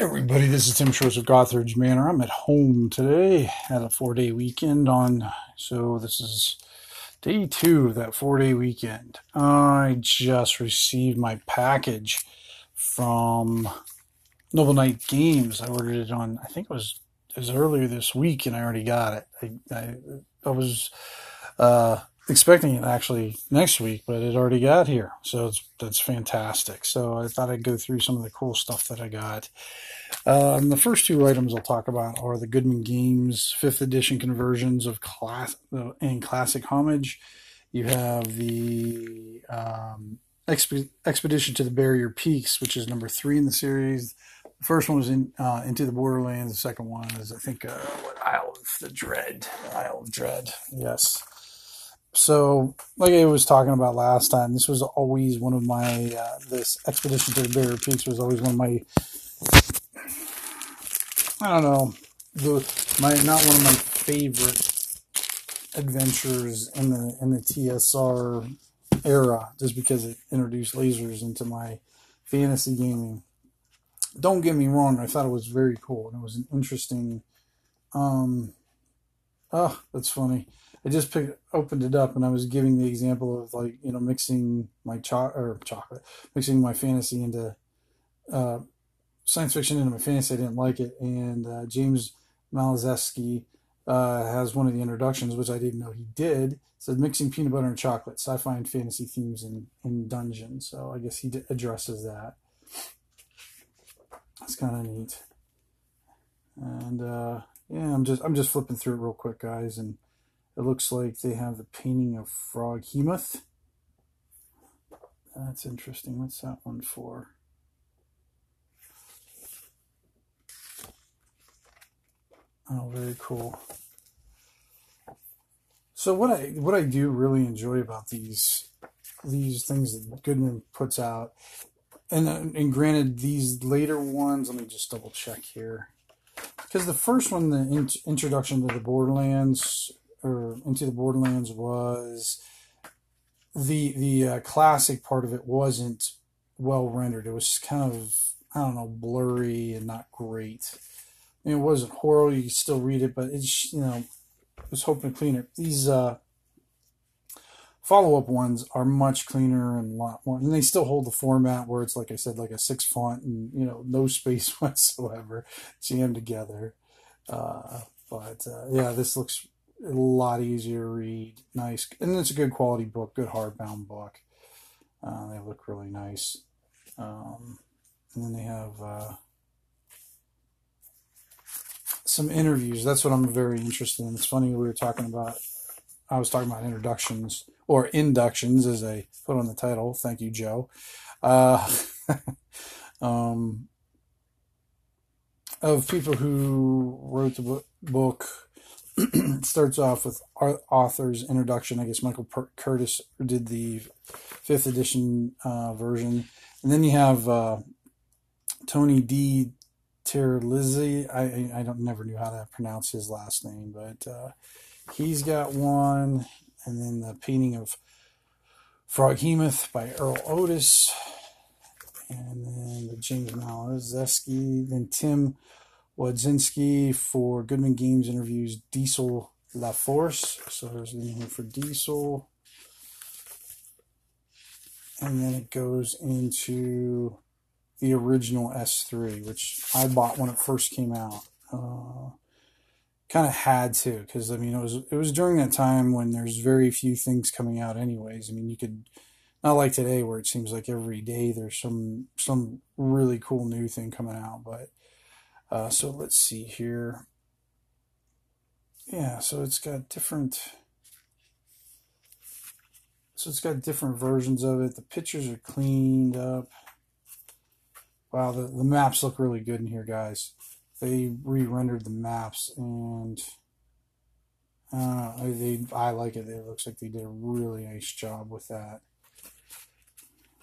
everybody, this is Tim Shores of Gothridge Manor. I'm at home today. Had a four day weekend on, so this is day two of that four day weekend. I just received my package from Noble Knight Games. I ordered it on, I think it was, was earlier this week, and I already got it. I, I, I was uh, expecting it actually next week, but it already got here. So that's fantastic. So I thought I'd go through some of the cool stuff that I got. Um, the first two items I'll talk about are the Goodman Games fifth edition conversions of class and classic homage. You have the um, Exp- Expedition to the Barrier Peaks, which is number three in the series. The first one was in uh, Into the Borderlands. The second one is, I think, uh, what Isle of the Dread. Isle of Dread. Yes. So, like I was talking about last time, this was always one of my. Uh, this Expedition to the Barrier Peaks was always one of my I don't know, the my not one of my favorite adventures in the in the TSR era, just because it introduced lasers into my fantasy gaming. Don't get me wrong, I thought it was very cool and it was an interesting. Um, oh, that's funny. I just picked, opened it up and I was giving the example of like you know mixing my cho- or chocolate, mixing my fantasy into uh, science fiction into my fantasy. I didn't like it, and uh, James Maliszewski uh, has one of the introductions, which I didn't know he did. Said mixing peanut butter and chocolate, sci-fi and fantasy themes in in dungeon. So I guess he d- addresses that. That's kind of neat. And uh, yeah, I'm just I'm just flipping through it real quick, guys, and it looks like they have the painting of Froghemoth. That's interesting. What's that one for? Oh, very cool. So what I what I do really enjoy about these these things that Goodman puts out, and and granted these later ones, let me just double check here, because the first one, the in, introduction to the Borderlands or into the Borderlands was the the uh, classic part of it wasn't well rendered. It was kind of I don't know blurry and not great I mean, it wasn't horrible. You could still read it, but it's you know, I was hoping to clean it. These uh, follow up ones are much cleaner and a lot more, and they still hold the format where it's like I said, like a six font and you know, no space whatsoever, jammed together. Uh, but uh, yeah, this looks a lot easier to read. Nice, and it's a good quality book, good hardbound book. Uh, they look really nice. Um, and then they have uh, some interviews. That's what I'm very interested in. It's funny we were talking about. I was talking about introductions or inductions, as I put on the title. Thank you, Joe. Uh, um, of people who wrote the book. It starts off with author's introduction. I guess Michael Curtis did the fifth edition uh, version, and then you have uh, Tony D. Terlizzi. I I don't never knew how to pronounce his last name, but uh, he's got one, and then the painting of Froghemoth by Erol Otus, and then the James Maliszewski, then Tim Wadzinski for Goodman Games interviews Diesel LaForce. So there's the name for Diesel. And then it goes into the original S3, which I bought when it first came out. Uh, kind of had to because I mean it was it was during that time when there's very few things coming out anyways. I mean you could not like today where it seems like every day there's some some really cool new thing coming out. But uh, so let's see here. Yeah, so it's got different. So it's got different versions of it. The pictures are cleaned up. Wow, the, the maps look really good in here, guys. They re-rendered the maps, and uh, they I like it. It looks like they did a really nice job with that.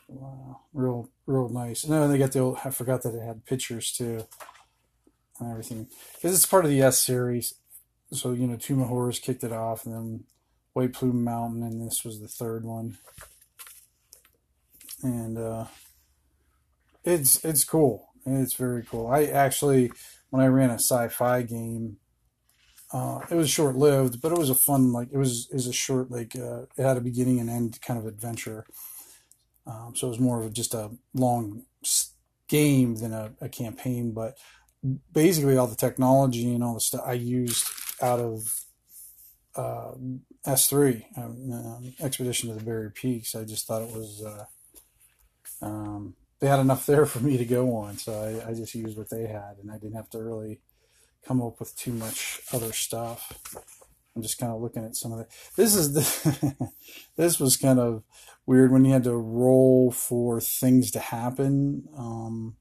Wow, real real nice. Then they got the old. I forgot that they had pictures too, and everything because it's part of the S series. So you know, Tomb of Horrors kicked it off, and then White Plume Mountain, and this was the third one. And uh, it's it's cool. It's very cool. I actually, when I ran a sci-fi game, uh, it was short lived, but it was a fun like it was is a short like uh, it had a beginning and end kind of adventure. Um, so it was more of just a long game than a, a, campaign. But basically, all the technology and all the stuff I used out of uh, S3 um, um, Expedition to the Barrier Peaks. I just thought it was uh, um, they had enough there for me to go on, so I, I just used what they had, and I didn't have to really come up with too much other stuff. I'm just kind of looking at some of it. This is the this was kind of weird when you had to roll for things to happen. Um,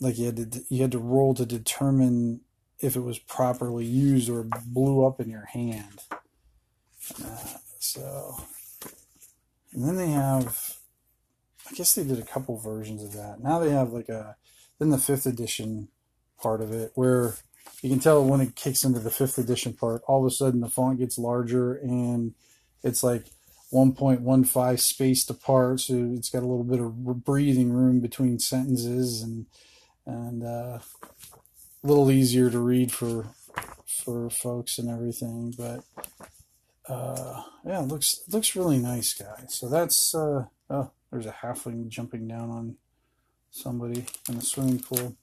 like you had to you had to roll to determine if it was properly used or blew up in your hand. Uh, so, and then they have, I guess they did a couple versions of that. Now they have like a, then the fifth edition part of it where you can tell when it kicks into the fifth edition part, all of a sudden the font gets larger and it's like 1.15 spaced apart. So it's got a little bit of breathing room between sentences and, and, uh, a little easier to read for, for folks and everything. But, uh, yeah, looks, looks really nice, guys. So that's, uh, oh, there's a halfling jumping down on somebody in the swimming pool.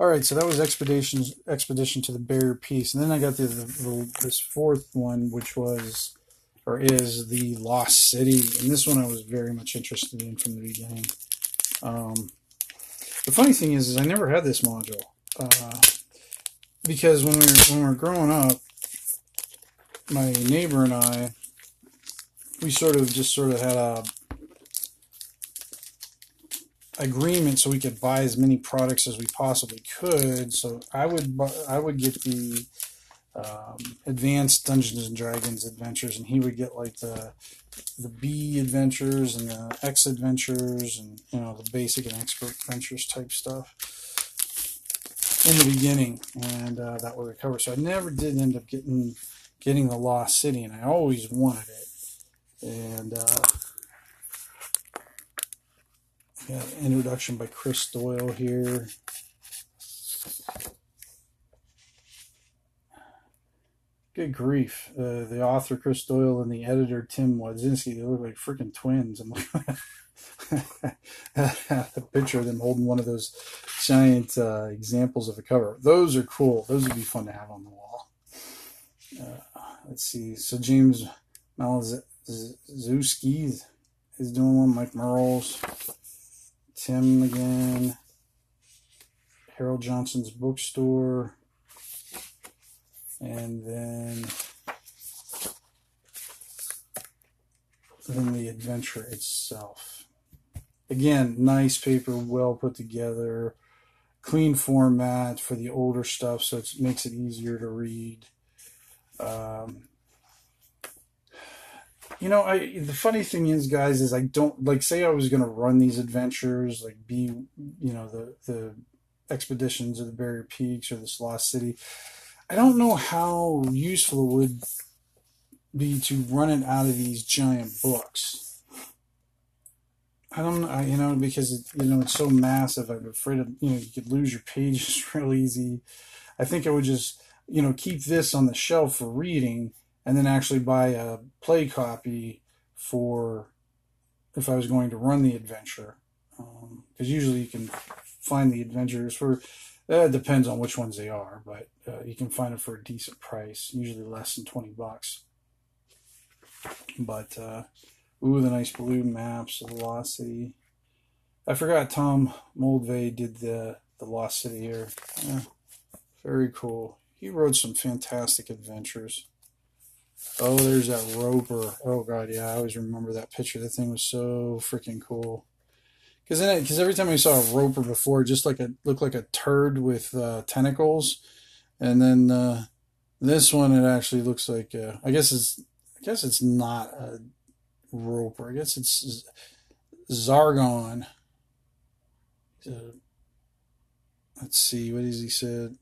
All right, so that was expedition expedition to the Barrier Peaks, and then I got the, the, the, this fourth one, which was or is the Lost City, and this one I was very much interested in from the beginning. Um, the funny thing is, is I never had this module uh, because when we were when we were growing up, my neighbor and I, we sort of just sort of had a agreement so we could buy as many products as we possibly could. So I would I would get the um, advanced Dungeons and Dragons adventures, and he would get like the the B adventures and the X adventures, and you know the basic and expert adventures type stuff in the beginning, and uh, that would recover. So I never did end up getting getting the Lost City, and I always wanted it, and. Uh, Got introduction by Chris Doyle here. Good grief. Uh, the author, Chris Doyle, and the editor, Tim Wadzinski, they look like freaking twins. I'm like, a picture of them holding one of those giant uh, examples of a cover. Those are cool. Those would be fun to have on the wall. Uh, let's see. So James Maliszewski is doing one. Mike Mearls. Tim again. Harold Johnson's bookstore. And then then the adventure itself. Again, nice paper, well put together, clean format for the older stuff, so it makes it easier to read. Um, you know, I the funny thing is, guys, is I don't like say I was going to run these adventures, like be, you know, the the expeditions of the Barrier Peaks or this Lost City. I don't know how useful it would be to run it out of these giant books. I don't know, you know, because it, you know it's so massive. I'm afraid of you know you could lose your pages real easy. I think I would just you know keep this on the shelf for reading and then actually buy a play copy for if I was going to run the adventure. Because um, usually you can find the adventures for, uh, depends on which ones they are, but uh, you can find them for a decent price, usually less than 20 bucks. But, uh, ooh, the nice blue maps of the Lost City. I forgot Tom Moldvay did the, the Lost City here. Yeah, very cool. He wrote some fantastic adventures. Oh, there's that roper. Oh god, yeah, I always remember that picture. That thing was so freaking cool. Because because every time I saw a roper before, it just like a looked like a turd with uh, tentacles, and then uh, this one it actually looks like. Uh, I guess it's I guess it's not a roper. I guess it's Zargon. Let's see, what has he said?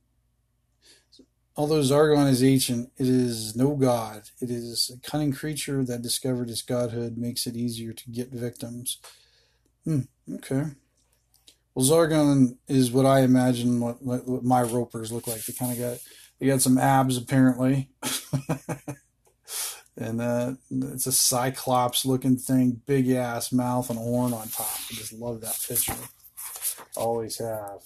Although Zargon is ancient, it is no god. It is a cunning creature that discovered its godhood makes it easier to get victims. Hmm, okay. Well, Zargon is what I imagine what, what, what my ropers look like. They kind of got they got some abs apparently, and uh, it's a cyclops looking thing, big ass mouth and horn on top. I just love that picture. Always have.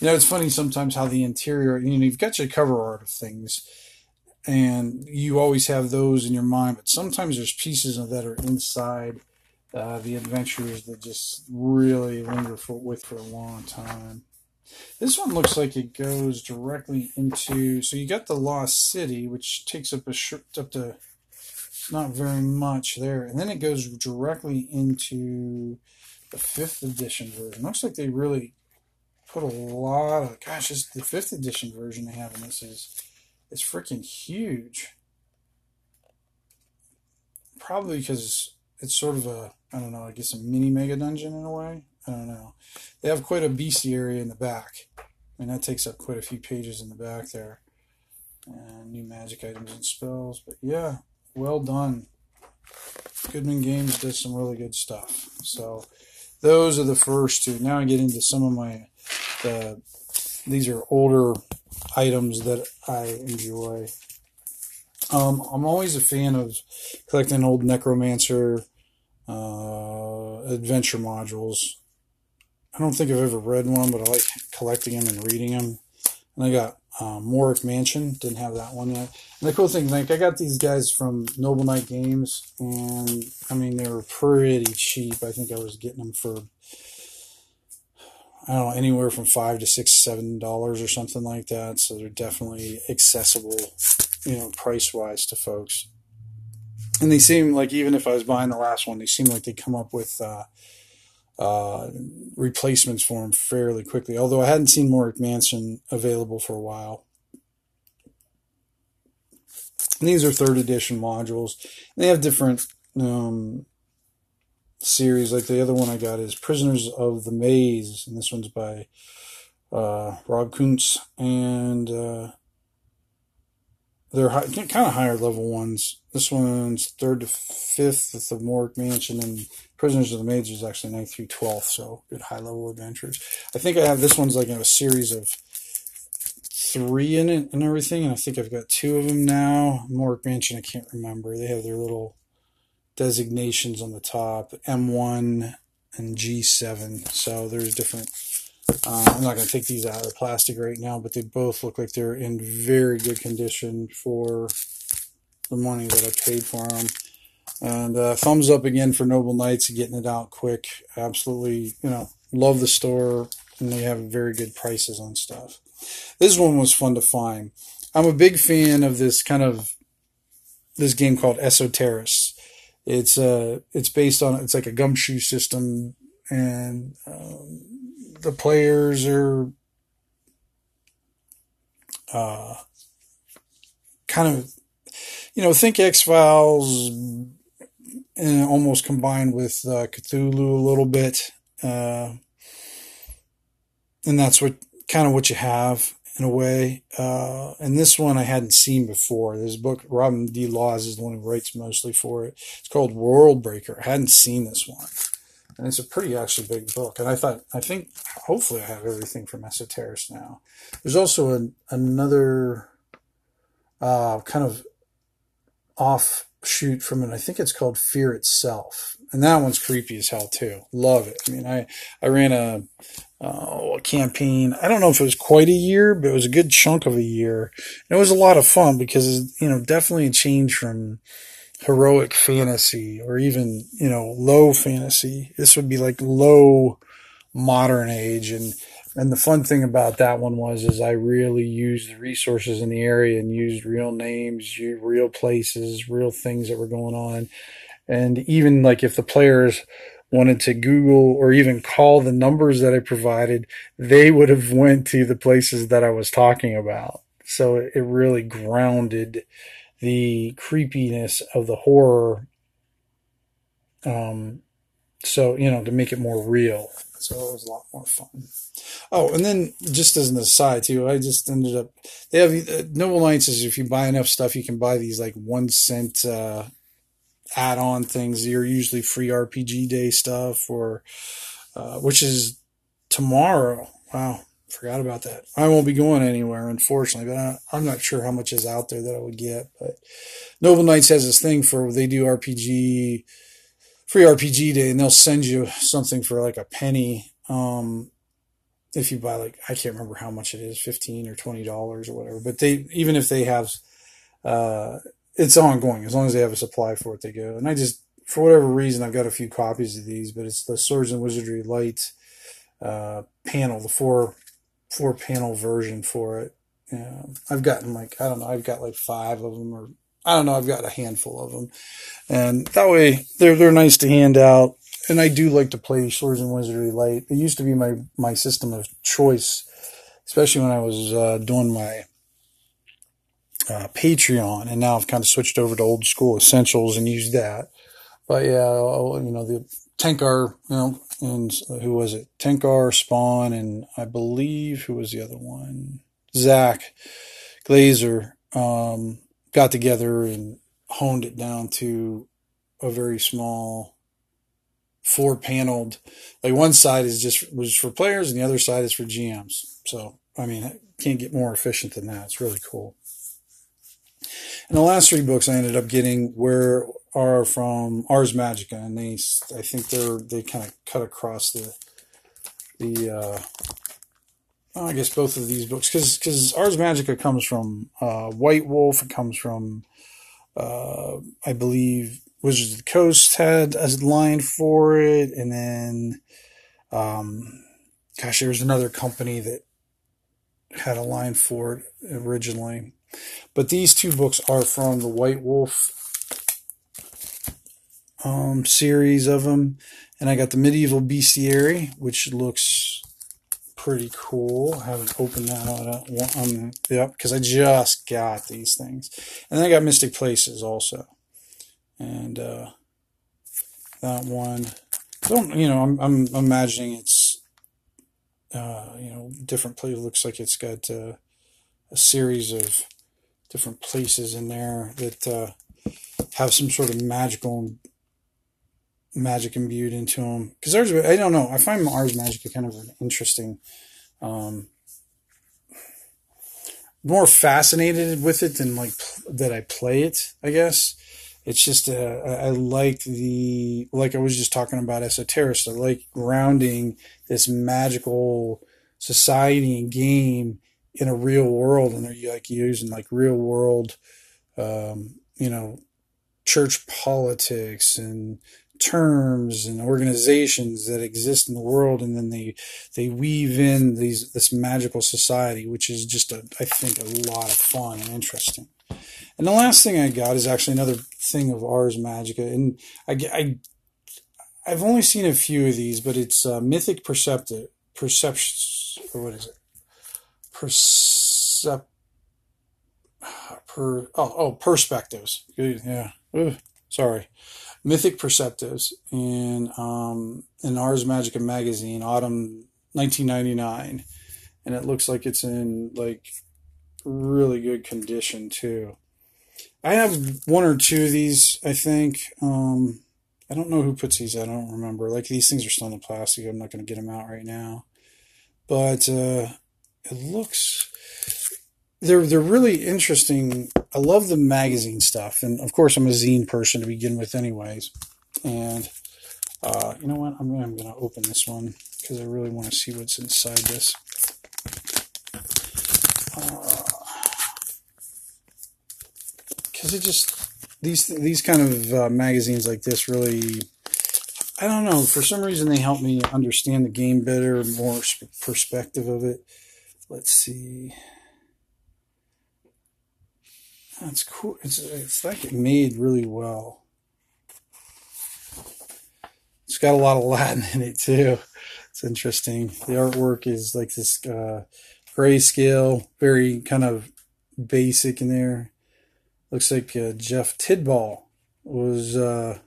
You know, it's funny sometimes how the interior. You know, you've got your cover art of things, and you always have those in your mind, but sometimes there's pieces that are inside uh, the adventures that just really linger for, with for a long time. This one looks like it goes directly into. So you got the Lost City, which takes up a short, up to not very much there, and then it goes directly into the fifth edition version. Looks like they really put a lot of. Gosh, this, the fifth edition version they have in this is is freaking huge. Probably because it's sort of a I don't know, I guess a mini mega dungeon in a way. I don't know. They have quite a beastie area in the back. Mean, that takes up quite a few pages in the back there. And new magic items and spells. But yeah, well done. Goodman Games does some really good stuff. So those are the first two. Now I get into some of my, the, these are older items that I enjoy. Um, I'm always a fan of collecting old Necromancer uh, adventure modules. I don't think I've ever read one, but I like collecting them and reading them. And I got um, Morrick Mansion, didn't have that one yet. And the cool thing, like, I got these guys from Noble Knight Games, and I mean, they were pretty cheap. I think I was getting them for, I don't know, anywhere from five to six, seven dollars or something like that. So they're definitely accessible, you know, price wise to folks and they seem like even if I was buying the last one, they seem like they come up with uh, uh, replacements for them fairly quickly. Although I hadn't seen Morrick Mansion available for a while. And these are third edition modules. And they have different um, series. Like the other one I got is Prisoners of the Maze, and this one's by uh, Rob Kuntz and uh, they're high, kind of higher level ones. This one's third to fifth with the Morrick Mansion, and Prisoners of the Maze is actually ninth through twelfth, so good high level adventures. I think I have this one's like a series of three in it and everything, and I think I've got two of them now. Morrick Mansion, I can't remember. They have their little designations on the top, M1 and G7. So there's different uh, I'm not going to take these out of the plastic right now, but they both look like they're in very good condition for the money that I paid for them. And uh, thumbs up again for Noble Knights getting it out quick. Absolutely, you know, love the store, and they have very good prices on stuff. This one was fun to find. I'm a big fan of this kind of this game called Esoterror. It's uh, it's based on it's like a gumshoe system, and um, the players are uh, kind of, you know, think X Files and almost combined with uh, Cthulhu a little bit. Uh, and that's what kind of what you have in a way. Uh, and this one I hadn't seen before. This book, Robin D. Laws is the one who writes mostly for it. It's called Worldbreaker. I hadn't seen this one and it's a pretty actually big book. And I thought, I think, hopefully, I have everything from Esoterror now. There's also an, another uh, kind of offshoot from it. I think it's called Fear Itself, and that one's creepy as hell too. Love it. I mean, I I ran a, uh, a campaign. I don't know if it was quite a year, but it was a good chunk of a year. And it was a lot of fun because you know definitely a change from heroic fantasy or even, you know, low fantasy. This would be like low modern age. And, and the fun thing about that one was, is I really used the resources in the area and used real names, real places, real things that were going on. And even like if the players wanted to Google or even call the numbers that I provided, they would have went to the places that I was talking about. So it really grounded the creepiness of the horror. Um, so, you know, to make it more real. So it was a lot more fun. Oh, and then just as an aside too, I just ended up, they have, uh, Noble Knights is if you buy enough stuff, you can buy these like one cent, uh, add-on things. You're usually free RPG day stuff or, uh, which is tomorrow. Wow, forgot about that. I won't be going anywhere, unfortunately, but I, I'm not sure how much is out there that I would get. But Noble Knights has this thing for they do RPG free RPG day, and they'll send you something for like a penny. Um, if you buy like I can't remember how much it is, fifteen or twenty dollars or whatever. But they even if they have, uh, it's ongoing as long as they have a supply for it. They go, and I just for whatever reason I've got a few copies of these, but it's the Swords and Wizardry Light uh, panel, the four four panel version for it. Yeah, I've gotten like I don't know, I've got like five of them, or I don't know, I've got a handful of them, and that way they're they're nice to hand out and I do like to play Swords and Wizardry Light. It used to be my my system of choice, especially when I was uh, doing my uh, Patreon, and now I've kind of switched over to old school essentials and used that. But yeah, you know the Tenkar, you know, and who was it? Tenkar, Spahn, and I believe who was the other one? Zach Glazar um, got together and honed it down to a very small four paneled. Like one side is just was for players, and the other side is for GMs. So I mean, I can't get more efficient than that. It's really cool. And the last three books I ended up getting were are from Ars Magica, and they I think they're they kind of cut across the the. Uh, I guess both of these books, because because Ars Magica comes from uh, White Wolf, it comes from uh, I believe Wizards of the Coast had a line for it, and then, um, gosh, there was another company that had a line for it originally. But these two books are from the White Wolf um, series of them, and I got the Medieval Bestiary, which looks pretty cool. I haven't opened that out. Um, yep, because I just got these things, and then I got Mythic Places also and uh, that one. Don't you know? I'm I'm imagining it's uh, you know different place. It looks like it's got uh, a series of different places in there that uh, have some sort of magical magic imbued into them. Because I don't know. I find Ars Magica kind of an interesting. Um, more fascinated with it than like that I play it, I guess it's just uh, I like the like I was just talking about esoteric. I like grounding this magical society and game in a real world, and they're like using like real world, um, you know, church politics and terms and organizations that exist in the world, and then they they weave in these this magical society, which is just a I think a lot of fun and interesting. And the last thing I got is actually another thing of Ars Magica, and I, I I've only seen a few of these, but it's uh, Mythic Perceptive Perceptions, or what is it? Percep. Per oh oh perspectives. Yeah. Ooh, sorry, Mythic Perceptives in um in Ars Magica magazine, autumn 1999, and it looks like it's in like really good condition too. I have one or two of these, I think. Um, I don't know who puts these. I don't remember. Like these things are still in the plastic. I'm not going to get them out right now. But uh, it looks they're they're really interesting. I love the magazine stuff, and of course, I'm a zine person to begin with, anyways. And uh, you know what? I'm, I'm going to open this one because I really want to see what's inside this. because it just these these kind of uh, magazines like this really I don't know for some reason they help me understand the game better more perspective of it let's see that's cool it's it's like it made really well it's got a lot of Latin in it too it's interesting the artwork is like this uh, grayscale very kind of basic in there looks like uh, Jeff Tidball was uh,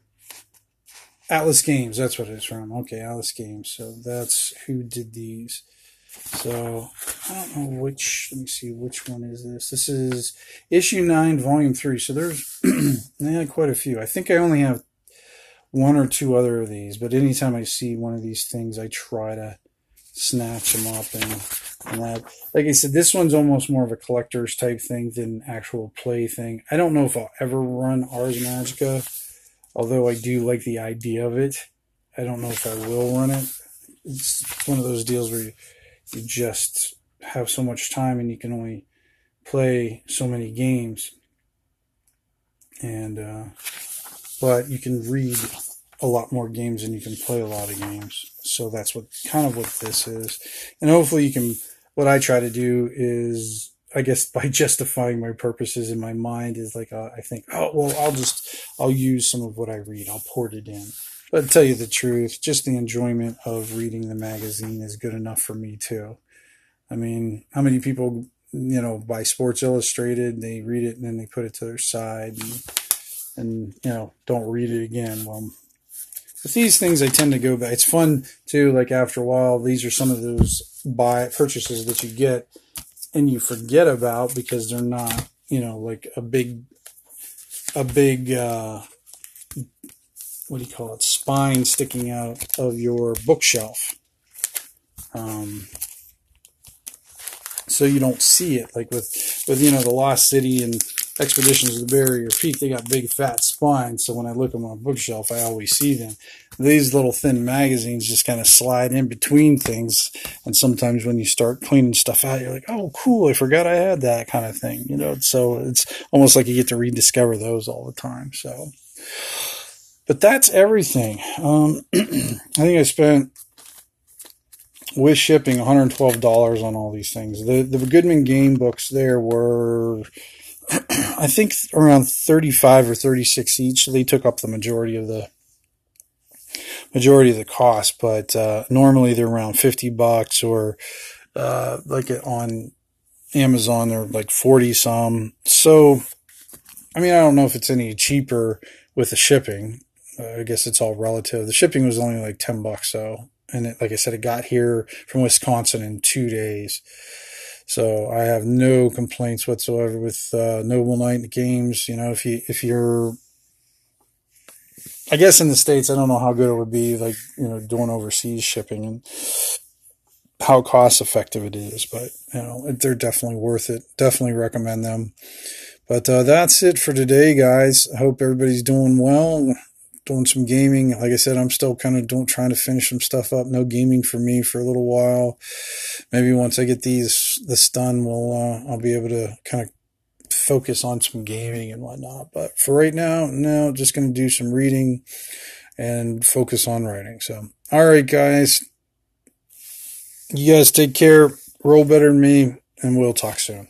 Atlas Games. That's what it's from. Okay, Atlas Games. So that's who did these. So I don't know which. Let me see which one is this. This is issue nine, volume three. So there's yeah, quite a few. I think I only have one or two other of these. But anytime I see one of these things, I try to snatch them up and, and that. Like I said, this one's almost more of a collector's type thing than actual play thing. I don't know if I'll ever run Ars Magica, although I do like the idea of it. I don't know if I will run it. It's one of those deals where you, you just have so much time and you can only play so many games. And, uh, but you can read a lot more games than you can play a lot of games. So that's what kind of what this is. And hopefully you can, what I try to do is, I guess by justifying my purposes in my mind is like, uh, I think, oh, well, I'll just, I'll use some of what I read. I'll port it in. But to tell you the truth, just the enjoyment of reading the magazine is good enough for me too. I mean, how many people, you know, buy Sports Illustrated, they read it and then they put it to their side and, and you know, don't read it again. Well, with these things, I tend to go back. It's fun too. Like after a while, these are some of those buy purchases that you get and you forget about because they're not, you know, like a big, a big, uh, what do you call it? Spine sticking out of your bookshelf. Um, so you don't see it. Like with, with you know the Lost City and Expeditions of the Barrier Peak, they got big fat spines. So when I look on a bookshelf, I always see them. These little thin magazines just kind of slide in between things, and sometimes when you start cleaning stuff out, you're like, "Oh, cool! I forgot I had that kind of thing." You know, so it's almost like you get to rediscover those all the time. So, but that's everything. Um, I think I spent with shipping $112 on all these things. The the Goodman game books there were I think around 35 or 36 each. So they took up the majority of the majority of the cost, but uh, normally they're around 50 bucks or uh, like on Amazon they're like 40 some. So I mean, I don't know if it's any cheaper with the shipping. I guess it's all relative. The shipping was only like 10 bucks so and it, like I said, it got here from Wisconsin in two days. So I have no complaints whatsoever with uh, Noble Knight games. You know, if you if you're, I guess in the states, I don't know how good it would be, like you know, doing overseas shipping and how cost effective it is. But you know, they're definitely worth it. Definitely recommend them. But uh, that's it for today, guys. I hope everybody's doing well doing some gaming. Like I said, I'm still kind of doing, trying to finish some stuff up. No gaming for me for a little while. Maybe once I get these this done, we'll uh, I'll be able to kind of focus on some gaming and whatnot. But for right now, no, just going to do some reading and focus on writing. So, all right, guys, you guys take care. Roll better than me, and we'll talk soon.